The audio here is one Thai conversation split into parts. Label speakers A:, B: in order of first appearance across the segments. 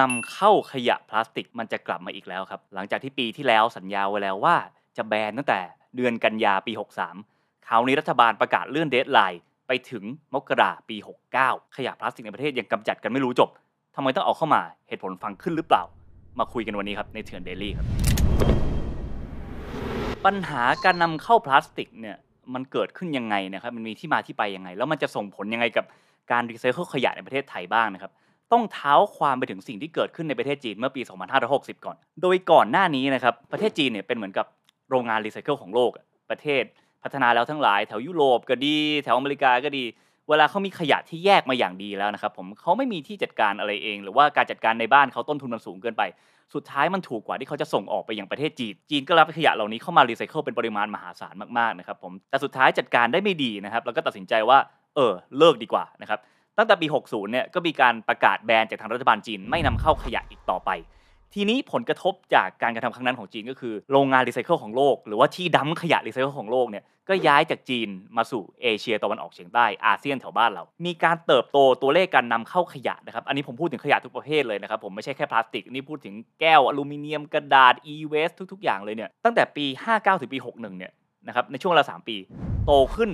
A: นำเข้าขยะพลาสติกมันจะกลับมาอีกแล้วครับ หลังจากที่ปีที่แล้วสัญญาไว้แล้วว่าจะแบนตั้งแต่เดือนกันยาปี 63 คราวนี้รัฐบาลประกาศเลื่อน deadline ไปถึงมกราปี 69 ขยะพลาสติกในประเทศยังกำจัดกันไม่รู้จบทำไมต้องเอาเข้ามาเหตุผลฟังขึ้นหรือเปล่า มาคุยกันวันนี้ครับในเถื่อน Daily ครับ ปัญหาการนำเข้าพลาสติกเนี่ยมันเกิดขึ้นยังไงนะครับ มันมีที่มาที่ไปยังไง แล้วมันจะส่งผลยังไงกับการรีไซเคิลขยะในประเทศไทยบ้างนะครับ ต้องเท้าความไปถึงสิ่งที่เกิดขึ้นในประเทศจีนเมื่อปี 2560 ก่อน โดยก่อนหน้านี้นะครับประเทศจีนเนี่ยเป็นเหมือนกับโรงงานรีไซเคิลของโลก ประเทศพัฒนาแล้วทั้งหลาย แถวยุโรปก็ดี แถวอเมริกาก็ดี เวลาเขามีขยะที่แยกมาอย่างดีแล้วนะครับผมเขาไม่มีที่จัดการอะไรเอง หรือว่าการจัดการในบ้านเขาต้นทุนมันสูงเกินไป สุดท้ายมันถูกกว่าที่เขาจะส่งออกไปยังประเทศจีน จีนก็รับขยะเหล่านี้เข้ามารีไซเคิลเป็นปริมาณมหาศาลมากๆนะครับผมแต่สุดท้ายจัดการได้ไม่ดีนะครับแล้วก็ตัดสินใจว่าเออเลิกดีกว่านะครับ ตั้งแต่ปี 60 เนี่ยก็มีการประกาศแบนจากทางรัฐบาลจีนไม่นำเข้าขยะอีกต่อไป ทีนี้ผลกระทบจากการกระทำครั้งนั้นของจีนก็คือโรงงานรีไซเคิลของโลก หรือว่าที่ dump ขยะรีไซเคิลของโลกเนี่ยก็ย้ายจากจีนมาสู่เอเชียตะวันออกเฉียงใต้อาเซียนแถวบ้านเรา มีการเติบโตตัวเลขการนำเข้าขยะนะครับ อันนี้ผมพูดถึงขยะทุกประเภทเลยนะครับ ผมไม่ใช่แค่พลาสติก นี่พูดถึงแก้วอลูมิเนียมกระดาษ e-waste ทุก ๆ อย่างเลยเนี่ยตั้งแต่ปี 59 ถึงปี 61 เนี่ย นะครับในช่วงเวลา 3 ปี โตขึ้น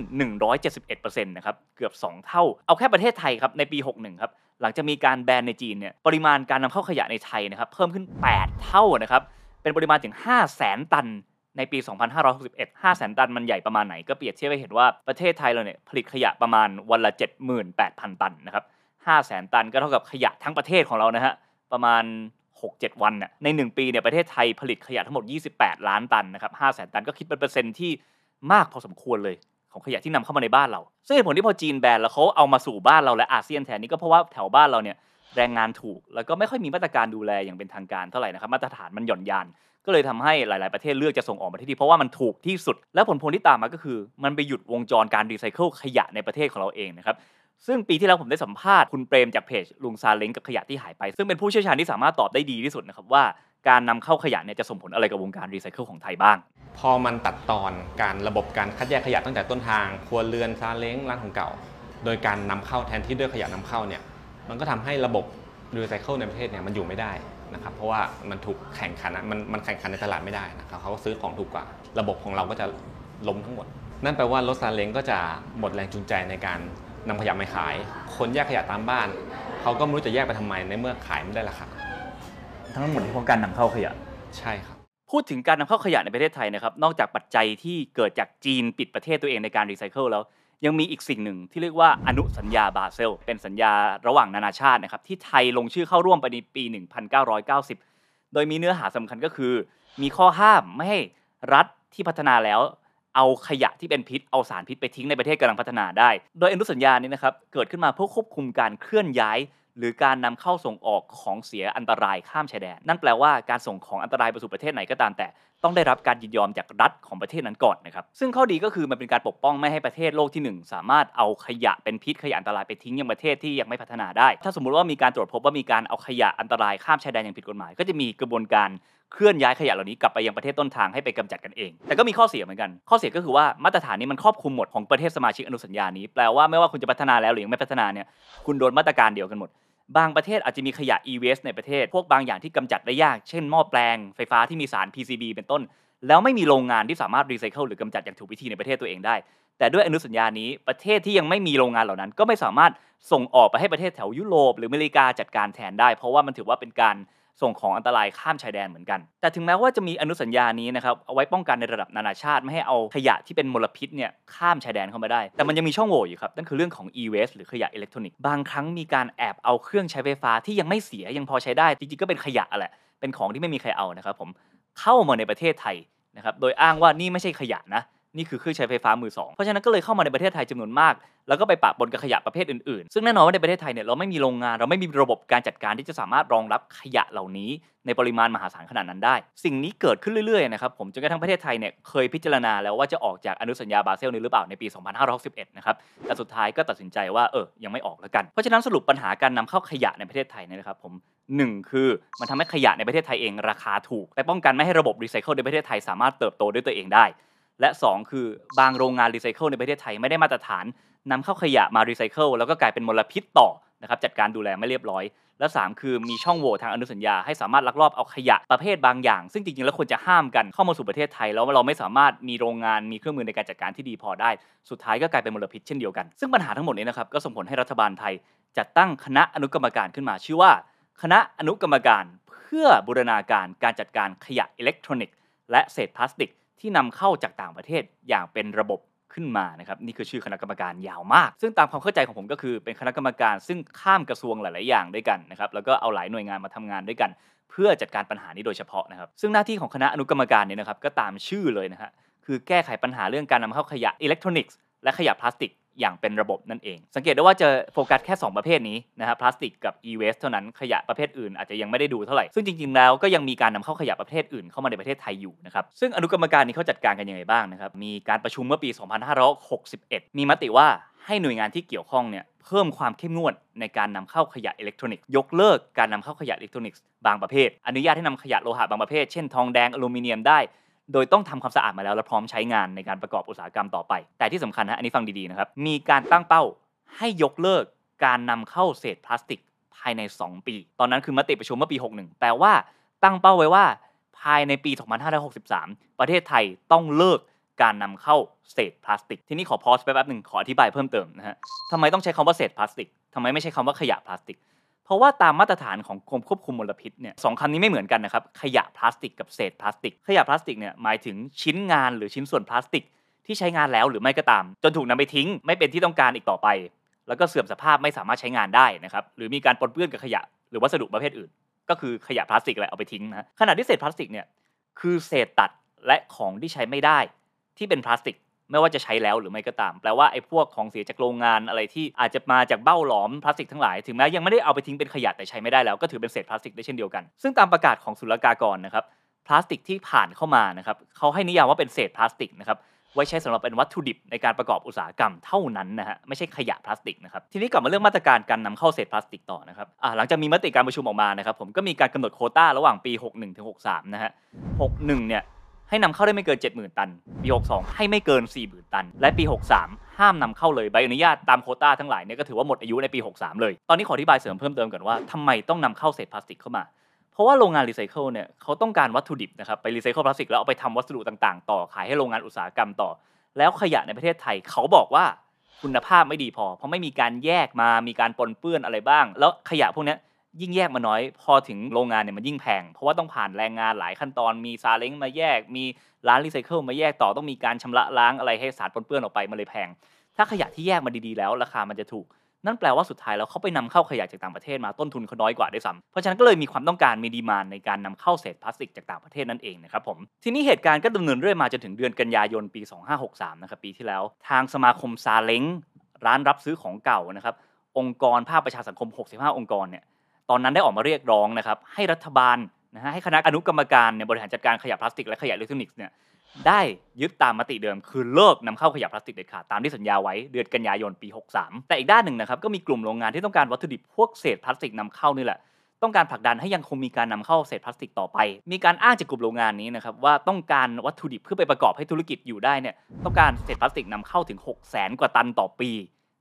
A: 171%นะครับเกือบ 2 เท่า เอาแค่ประเทศไทยครับในปี 61 ครับหลังจากมีการแบนในจีนเนี่ยปริมาณการนำเข้าขยะในไทยนะครับเพิ่มขึ้น 8 เท่านะครับเป็นปริมาณถึง 5 0 0แสนตันในปี 2561 5แสนตันมันใหญ่ประมาณไหน ก็เปรียบเทียบให้เห็นว่าประเทศไทยเราเนี่ยผลิตขยะประมาณวันละ 78,000 ตันนะครับ5แสนตันก็เท่ากับขยะทั้งประเทศของเรานะฮะประมาณ 6-7 วันน่ะใน 1 ปีเนี่ยประเทศไทยผลิตขยะทั้งหมด 28 ล้านตันนะครับ5แสนตันก็คิดเป็นเปอร์เซ็นต์ที่มากพอสมควรเลยของขยะที่นำเข้ามาในบ้านเรา ซึ่งเหตุผลที่พอจีนแบนแล้วเขาเอามาสู่บ้านเราและอาเซียนแทนนี่ก็เพราะว่าแถวบ้านเราเนี่ยแรงงานถูก แล้วก็ไม่ค่อยมีมาตรการดูแลอย่างเป็นทางการเท่าไหร่นะครับมาตรฐานมันหย่อนยาน ก็เลยทำให้หลาย ๆ ประเทศเลือกจะส่งออกมาที่นี่เพราะว่ามันถูกที่สุด และผลพวงที่ตามมาก็คือ มันไปหยุดวงจรการรีไซเคิลขยะในประเทศของเราเองนะครับ ซึ่งปีที่แล้วผมได้สัมภาษณ์คุณเปรมจากเพจลุงซาเล้งกับขยะที่หายไป ซึ่งเป็นผู้เชี่ยวชาญที่สามารถตอบได้ดีที่สุดนะครับว่าการนำเข้าขยะเนี่ยจะส่งผลอะไรกับวงการรีไซเคิลของไทยบ้าง
B: พอมันตัดตอนการระบบการคัดแยกขยะตั้งแต่ต้นทางครัวเรือนซาเล้งร้านของเก่า โดยการนำเข้าแทนที่ด้วยขยะนำเข้าเนี่ยมันก็ทำให้ระบบรีไซเคิลในประเทศเนี่ยมันอยู่ไม่ได้นะครับเพราะว่ามันถูกแข่งขันมันมันแข่งขันในตลาดไม่ได้นะครับเขาก็ซื้อของถูกกว่า ระบบของเราก็จะล้มทั้งหมด นั่นแปลว่ารถซาเล้งก็จะหมดแรงจูงใจในการ นำขยะมาขาย คนแยกขยะตามบ้าน เขาก็ไม่รู้จะแยกไปทำไมในเมื่อขายไม่ได้ราคา
A: ทั้งหมดที่เพราะการนำเข้าขยะ
B: ใช่ครับ
A: พูดถึงการนำเข้าขยะในประเทศไทยนะครับ นอกจากปัจจัยที่เกิดจากจีนปิดประเทศตัวเองในการรีไซเคิลแล้วยังมีอีกสิ่งหนึ่งที่เรียกว่าอนุสัญญาบาเซล เป็นสัญญาระหว่างนานาชาตินะครับที่ไทยลงชื่อเข้าร่วมไปในปี 1990 โดยมีเนื้อหาสำคัญก็คือ มีข้อห้ามไม่ให้รัฐที่พัฒนาแล้ว เอาขยะที่เป็นพิษเอาสารพิษไปทิ้งในประเทศกำลังพัฒนาได้ โดยอนุสัญญานี้นะครับเกิดขึ้นมาเพื่อควบคุมการเคลื่อนย้าย หรือการนำเข้าส่งออกของเสียอันตรายข้ามชายแดน นั่นแปลว่าการส่งของอันตรายไปสู่ประเทศไหนก็ตามแต่ ต้องได้รับการยินยอมจากรัฐของประเทศนั้นก่อนนะครับซึ่งข้อดีก็คือมันเป็นการปกป้องไม่ให้ประเทศโลกที่ 1 สามารถเอาขยะเป็นพิษขยะอันตรายไปทิ้งยังประเทศที่ยังไม่พัฒนาได้ ถ้าสมมุติว่ามีการตรวจพบว่ามีการเอาขยะอันตรายข้ามชายแดนอย่างผิดกฎหมาย ก็จะมีกระบวนการ เคลื่อนย้ายขยะเหล่านี้กลับไปยังประเทศต้นทางให้ไปกำจัดกันเอง แต่ก็มีข้อเสียเหมือนกัน ข้อเสียก็คือว่ามาตรฐานนี้มันครอบคลุมหมดของประเทศสมาชิกอนุสัญญานี้ แปลว่าไม่ว่าคุณจะพัฒนาแล้วหรือยังไม่พัฒนาเนี่ย คุณโดนมาตรการเดียวกันหมด บางประเทศอาจจะมีขยะ e-waste ในประเทศ พวกบางอย่างที่กำจัดได้ยาก เช่นหม้อแปลงไฟฟ้าที่มีสาร PCB เป็นต้น แล้วไม่มีโรงงานที่สามารถรีไซเคิลหรือกำจัดอย่างถูกวิธีในประเทศตัวเองได้ แต่ด้วยอนุสัญญานี้ประเทศที่ยังไม่มีโรงงานเหล่านั้น ก็ไม่สามารถส่งออกไปให้ประเทศแถวยุโรปหรืออเมริกาจัดการแทนได้ เพราะว่ามันถือว่าเป็นการ ส่งของอันตรายข้ามชายแดนเหมือนกัน แต่ถึงแม้ว่าจะมีอนุสัญญานี้นะครับเอาไว้ป้องกันในระดับนานาชาติไม่ให้เอาขยะที่เป็นมลพิษเนี่ยข้ามชายแดนเข้ามาได้ แต่มันยังมีช่องโหว่อยู่ครับนั่นคือเรื่องของ e-waste หรือขยะอิเล็กทรอนิกส์บางครั้งมีการแอบเอาเครื่องใช้ไฟฟ้าที่ยังไม่เสียยังพอใช้ได้จริงๆก็เป็นขยะแหละเป็นของที่ไม่มีใครเอานะครับผมเข้ามาในประเทศไทยนะครับโดยอ้างว่านี่ไม่ใช่ขยะนะ นี่คือเครื่องใช้ไฟฟ้ามือสองเพราะฉะนั้นก็เลยเข้ามาในประเทศไทยจำนวนมาก แล้วก็ไปปะปนกับขยะประเภทอื่นๆ ซึ่งแน่นอนว่าในประเทศไทยเนี่ยเราไม่มีโรงงานเราไม่มีระบบการจัดการที่จะสามารถรองรับขยะเหล่านี้ ในปริมาณมหาศาลขนาดนั้นได้ สิ่งนี้เกิดขึ้นเรื่อยๆนะครับผมจนกระทั่งประเทศไทยเนี่ยเคยพิจารณาแล้วว่าจะออกจากอนุสัญญาบาเซลนี้หรือเปล่าในปี 2561 นะครับแต่สุดท้ายก็ตัดสินใจว่าเออยังไม่ออกแล้วกันเพราะฉะนั้นสรุปปัญหาการนำเข้าขยะในประเทศไทยเนี่ยนะครับผมหนึ่งคือมันทำให้ขยะในประเทศไทยเองราคาถูกไปป้องกันไม่ให้ระบบรีไซเคิลในประเทศไทยสามารถเติบโตด้วยตัวเองได้ และ 2 คือบางโรงงานรีไซเคิลในประเทศไทยไม่ได้มาตรฐานนำเข้าขยะมารีไซเคิลแล้วก็กลายเป็นมลพิษต่อนะครับจัดการดูแลไม่เรียบร้อย และ 3 คือมีช่องโหว่ทางอนุสัญญาให้สามารถลักลอบเอาขยะประเภทบางอย่าง ซึ่งจริงๆแล้วควรจะห้ามกันเข้ามาสู่ประเทศไทย แล้วเราไม่สามารถมีโรงงานมีเครื่องมือในการจัดการที่ดีพอได้ สุดท้ายก็กลายเป็นมลพิษเช่นเดียวกัน ซึ่งปัญหาทั้งหมดนี้นะครับก็ส่งผลให้รัฐบาลไทย จัดตั้งคณะอนุกรรมการขึ้นมา ชื่อว่า คณะอนุกรรมการ เพื่อบูรณาการการจัดการขยะอิเล็กทรอนิกส์และเศษพลาสติก ที่นำเข้าจากต่างประเทศอย่างเป็นระบบขึ้นมานะครับนี่คือชื่อคณะกรรมการยาวมาก ซึ่งตามความเข้าใจของผมก็คือเป็นคณะกรรมการ ซึ่งข้ามกระทรวงหลาย ๆ อย่างด้วยกันนะครับแล้วก็เอาหลายหน่วยงานมาทำงานด้วยกัน เพื่อจัดการปัญหานี้โดยเฉพาะนะครับ ซึ่งหน้าที่ของคณะอนุกรรมการเนี่ยนะครับก็ตามชื่อเลยนะฮะคือแก้ไขปัญหาเรื่องการนำเข้าขยะอิเล็กทรอนิกส์และขยะพลาสติก อย่างเป็นระบบนั่นเอง สังเกตได้ว่าจะโฟกัสแค่ 2 ประเภทนี้นะครับพลาสติกกับ e-waste เท่านั้นขยะประเภทอื่นอาจจะยังไม่ได้ดูเท่าไหร่ ซึ่งจริงๆแล้วก็ยังมีการนำเข้าขยะประเภทอื่นเข้ามาในประเทศไทยอยู่นะครับซึ่งอนุกรรมการนี้เขาจัดการกันยังไงบ้างนะครับมีการประชุมเมื่อปี 2561 มีมติว่าให้หน่วยงานที่เกี่ยวข้องเนี่ยเพิ่มความเข้มงวดในการนำเข้าขยะอิเล็กทรอนิกส์ยกเลิกการนำเข้าขยะอิเล็กทรอนิกส์บางประเภท อนุญาตให้นำขยะโลหะบางประเภท เช่นทองแดงอลูมิเนียมได้ โดยต้องทำความสะอาดมาแล้วและพร้อมใช้งานในการประกอบอุตสาหกรรมต่อไป แต่ที่สำคัญนะอันนี้ฟังดีๆนะครับมีการตั้งเป้าให้ยกเลิกการนำเข้าเศษพลาสติกภายใน 2 ปี ตอนนั้นคือมติประชุมเมื่อปี 61 แปลว่าตั้งเป้าไว้ว่า ภายในปี 2563 ประเทศไทยต้องเลิกการนำเข้าเศษพลาสติก ทีนี้ขอพอสไปแป๊บหนึ่งขออธิบายเพิ่มเติมนะฮะทำไมต้องใช้คำว่าเศษพลาสติกทำไมไม่ใช้คำว่าขยะพลาสติก ราะว่าตามมาตรฐานของกรมควบคุมมลพิษเนี่ยสองคำนี้ไม่เหมือนกันนะครับ ขยะพลาสติกกับเศษพลาสติก ขยะพลาสติกเนี่ยหมายถึงชิ้นงานหรือชิ้นส่วนพลาสติก ที่ใช้งานแล้วหรือไม่ก็ตาม จนถูกนำไปทิ้ง ไม่เป็นที่ต้องการอีกต่อไป แล้วก็เสื่อมสภาพไม่สามารถใช้งานได้นะครับหรือมีการปนเปื้อนกับขยะ หรือวัสดุประเภทอื่น ก็คือขยะพลาสติกแหละเอาไปทิ้งนะขณะที่เศษพลาสติกเนี่ยคือเศษตัดและของที่ใช้ไม่ได้ที่เป็นพลาสติก ไม่ว่าจะใช้แล้วหรือไม่ก็ตาม แปลว่าไอ้พวกของเสียจากโรงงานอะไรที่อาจจะมาจากเบ้าหลอมพลาสติกทั้งหลายถึงแม้ยังไม่ได้เอาไปทิ้งเป็นขยะแต่ใช้ไม่ได้แล้วก็ถือเป็นเศษพลาสติกได้เช่นเดียวกัน ซึ่งตามประกาศของศุลกากรนะครับพลาสติกที่ผ่านเข้ามานะครับเขาให้นิยามว่าเป็นเศษพลาสติกนะครับไว้ใช้สำหรับเป็นวัตถุดิบในการประกอบอุตสาหกรรมเท่านั้นนะฮะไม่ใช่ขยะพลาสติกนะครับทีนี้กลับมาเรื่องมาตรการการนำเข้าเศษพลาสติกต่อนะครับอ่าหลังจากมีมติการประชุมออกมานะครับผมก็มีการกำหนดโคต้าระหว่างปี 61ถึง63 นะฮะ 61 เนี่ย ให้นำเข้าได้ไม่เกิน 70,000 ตัน ปี 62 ให้ไม่เกิน 40,000 ตัน และปี 63 ห้ามนำเข้าเลยใบอนุญาตตามโคต้าทั้งหลายเนี่ยก็ถือว่าหมดอายุในปี 63 เลย ตอนนี้ขออธิบายเสริมเพิ่มเติมก่อนว่าทำไมต้องนำเข้าเศษพลาสติกเข้ามาเพราะว่าโรงงานรีไซเคิลเนี่ยเขาต้องการวัตถุดิบนะครับไปรีไซเคิลพลาสติกแล้วเอาไปทำวัสดุต่างๆ ต่อขายให้โรงงานอุตสาหกรรมต่อ แล้วขยะในประเทศไทยเขาบอกว่าคุณภาพไม่ดีพอ เพราะไม่มีการแยกมามีการปนเปื้อนอะไรบ้าง แล้วขยะพวกนี้ ยิ่งแยกมาน้อย พอถึงโรงงานเนี่ยมันยิ่งแพง เพราะว่าต้องผ่านแรงงานหลายขั้นตอนมีซาเล้งมาแยก มีร้านรีไซเคิลมาแยกต่อต้องมีการชำระล้างอะไรให้สารปนเปื้อนออกไปมันเลยแพง ถ้าขยะที่แยกมาดีๆแล้วราคามันจะถูก นั่นแปลว่าสุดท้ายแล้วเขาไปนำเข้าขยะจากต่างประเทศมาต้นทุนเขาน้อยกว่าด้วยซ้ำเพราะฉะนั้นก็เลยมีความต้องการมี demand ในการนำเข้าเศษพลาสติกจากต่างประเทศนั่นเองนะครับผมทีนี้เหตุการณ์ก็ดำเนินเรื่อยมาจนถึงเดือนกันยายนปี 2563นะครับปีที่แล้ว ทางสมาคมซาเล้งร้านรับซื้อของเก่านะครับองค์กรภาคประชาสังคม 65 องค์กรเนี่ย ตอนนั้นได้ออกมาเรียกร้องนะครับให้รัฐบาลนะฮะให้คณะอนุกรรมการเนี่ยบริหารจัดการขยะพลาสติกและขยะอิเล็กทรอนิกส์เนี่ยได้ยึดตามมติเดิม คือเลิกนำเข้าขยะพลาสติกเด็ดขาดตามที่สัญญาไว้เดือนกันยายนปี 63 แต่อีกด้านหนึ่งนะครับก็มีกลุ่มโรงงานที่ต้องการวัตถุดิบพวกเศษพลาสติกนำเข้านี่แหละต้องการผลักดันให้ยังคงมีการนำเข้าเศษพลาสติกต่อไป มีการอ้างจากกลุ่มโรงงานนี้นะครับว่าต้องการวัตถุดิบเพื่อไปประกอบให้ธุรกิจอยู่ได้เนี่ยต้องการเศษพลาสติกนำเข้าถึง 6 0แสนกว่าตันต่อปี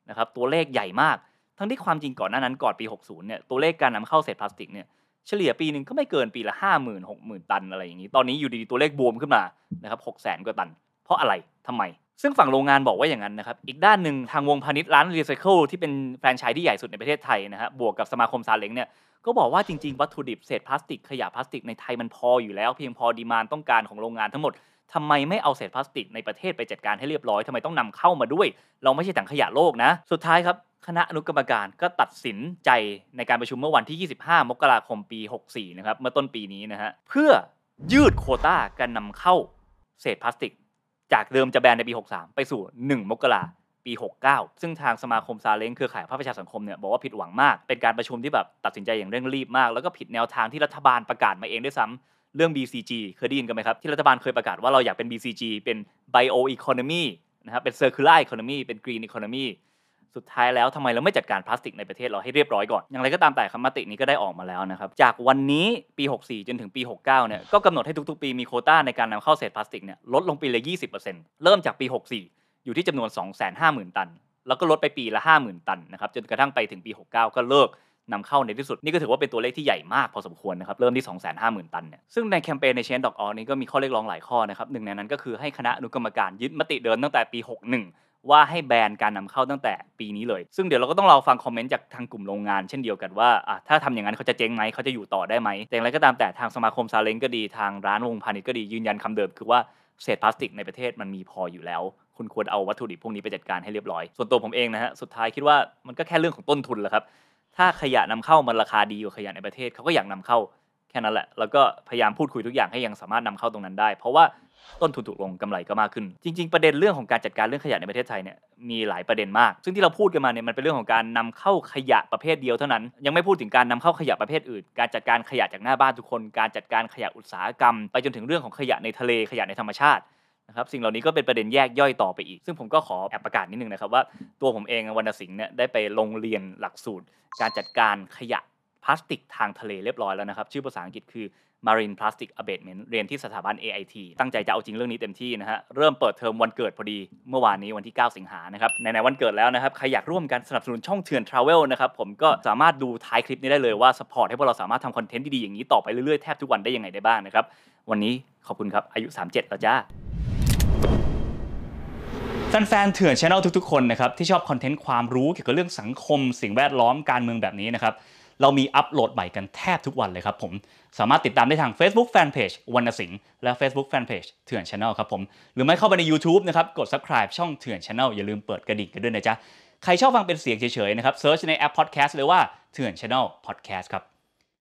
A: นะครับตัวเลขใหญ่มาก ทั้งที่ความจริงก่อนหน้านั้นก่อนปี 60 เนี่ยตัวเลขการนำเข้าเศษพลาสติกเนี่ยเฉลี่ยปีหนึ่งก็ไม่เกินปีละ 5 0 0 0 0 6 0 0 0ตันอะไรอย่างนี้ ตอนนี้อยู่ดีๆตัวเลขบวมขึ้นมานะครับ6 0แสนกว่าตัน เพราะอะไรทำไม ซึ่งฝั่งโรงงานบอกว่าอย่างนั้นนะครับ อีกด้านหนึ่งทางวงษ์พาณิชย์ร้านรีไซเคิลที่เป็นแฟรนไชส์ที่ใหญ่สุดในประเทศไทยนะฮะบวกกับสมาคมซาเล้งเนี่ยก็บอกว่าจริงๆ วัตถุดิบเศษพลาสติกขยะพลาสติกในไทยมันพออยู่แล้ว เพียงพอ demand ต้องการของโรงงานทั้งหมด ทำไมไม่เอาเศษพลาสติกในประเทศไปจัดการให้เรียบร้อยทำไมต้องนำเข้ามาด้วย เราไม่ใช่ถังขยะโลกนะ สุดท้ายครับ คณะอนุกรรมการก็ตัดสินใจในการประชุมเมื่อวันที่ 25 มกราคมปี 64 นะครับ เมื่อต้นปีนี้นะฮะเพื่อยืดโควต้าการนำเข้าเศษพลาสติก จากเดิมจะแบนในปี 63 ไปสู่ 1 มกราปี 69 ซึ่งทางสมาคมซาเล้งเครือข่ายภาคประชาสังคมเนี่ยบอกว่าผิดหวังมาก เป็นการประชุมที่แบบตัดสินใจอย่างเร่งรีบมาก แล้วก็ผิดแนวทางที่รัฐบาลประกาศมาเองด้วยซ้ำ เรื่อง BCG เคยได้ยินกันไหมครับ ที่รัฐบาลเคยประกาศว่าเราอยากเป็น BCG เป็น Bio Economy นะครับเป็น Circular Economy เป็น Green Economy สุดท้ายแล้วทำไมเราไม่จัดการพลาสติกในประเทศเราให้เรียบร้อยก่อน อย่างไรก็ตามแต่คำมตินี้ก็ได้ออกมาแล้วนะครับ จากวันนี้ปี 64 จนถึงปี 69 เนี่ยก็กำหนดให้ทุกๆ ปีมีโคต้าในการนำเข้าเศษพลาสติกเนี่ยลดลงปีละ 20%เริ่มจากปี 64 อยู่ที่จำนวน 250,000 ตัน แล้วก็ลดไปปีละ 50,000 ตันนะครับจนกระทั่งไปถึงปี 69 ก็เลิก นำเข้าในที่สุด นี่ก็ถือว่าเป็นตัวเลขที่ใหญ่มากพอสมควรนะครับ เริ่มที่ 250,000 ตันเนี่ยซึ่งในแคมเปญใน Change Dog นี้ก็มีข้อเรียกร้องหลายข้อนะครับหนึ่งในนั้นก็คือให้คณะอนุกรรมการยึดมติเดิมตั้งแต่ปี 61 ว่าให้แบนการนำเข้าตั้งแต่ปีนี้เลย ซึ่งเดี๋ยวเราก็ต้องรอฟังคอมเมนต์จากทางกลุ่มโรงงานเช่นเดียวกันว่าอะถ้าทำอย่างนั้นเขาจะเจ๊งไหมเขาจะอยู่ต่อได้ไหมแต่อย่างไรก็ตามแต่ทางสมาคมซาเล้งก็ดีทางร้านวงพาณิชย์ก็ดียืนยันคำเดิมคือว่าเศษพลาสติกในประเทศมันมีพออยู่แล้ว คุณควรเอาวัตถุดิบพวกนี้ไปจัดการให้เรียบร้อย ส่วนตัวผมเองนะฮะ สุดท้ายคิดว่ามันก็แค่เรื่องของต้นทุนแหละครับ ถ้าขยะนำเข้ามันราคาดีกว่าขยะในประเทศเขาก็อยากนำเข้าแค่นั้นแหละ แล้วก็พยายามพูดคุยทุกอย่างให้ยังสามารถนำเข้าตรงนั้นได้ เพราะว่าต้นทุนถูกลงกำไรก็มากขึ้น จริง ๆ ประเด็นเรื่องของการจัดการเรื่องขยะในประเทศไทยเนี่ยมีหลายประเด็นมาก ซึ่งที่เราพูดกันมาเนี่ยมันเป็นเรื่องของการนำเข้าขยะประเภทเดียวเท่านั้น ยังไม่พูดถึงการนำเข้าขยะประเภทอื่น การจัดการขยะจากหน้าบ้านทุกคน การจัดการขยะอุตสาหกรรม ไปจนถึงเรื่องของขยะในทะเลขยะในธรรมชาติ นะครับสิ่งเหล่านี้ก็เป็นประเด็นแยกย่อยต่อไปอีก ซึ่งผมก็ขอแอบประกาศนิดนึงนะครับว่าตัวผมเองวรรณสิงห์เนี่ยได้ไปลงเรียนหลักสูตร การจัดการขยะพลาสติกทางทะเลเรียบร้อยแล้วนะครับ ชื่อภาษาอังกฤษคือ Marine Plastic Abatement เรียนที่สถาบัน AIT ตั้งใจจะเอาจริงเรื่องนี้เต็มที่นะฮะ เริ่มเปิดเทอมวันเกิดพอดี เมื่อวานนี้วันที่ 9 สิงหานะครับ ในในวันเกิดแล้วนะครับ ใครอยากร่วมกันสนับสนุนช่องเถื่อน Travel นะครับ ผมก็สามารถดูท้ายคลิปนี้ได้เลยว่า support ให้พวกเราสามารถทำ content ดีๆอย่างนี้ต่อไปเรื่อยๆ แทบทุกวันได้ยังไงได้บ้างนะครับ วันนี้ขอบคุณครับ อายุ 37 แล้วจ้า แฟนๆเถื่อนช anel ทุกๆ คนนะครับที่ชอบคอนเทนต์ความรู้เกี่ยวกับเรื่องสังคม สิ่งแวดล้อมการเมืองแบบนี้นะครับเรามีอัปโหลดใหม่กันแทบทุกวันเลยครับผมสามารถติดตามได้ทาง Facebook Fanpage วรรณสิงห์และ Facebook Fanpage เถื่อนช anel ครับผมหรือไม่เข้าไปใน YouTube นะครับกด subscribe ช่องเถื่อนช anel อย่าลืมเปิดกระดิ่งกันด้วยนะจ๊ะใครชอบฟังเป็นเสียงเฉยๆนะครับเซิร์ชในแอป Podcast เลยว่าเถื่อนช anel Podcast ครับ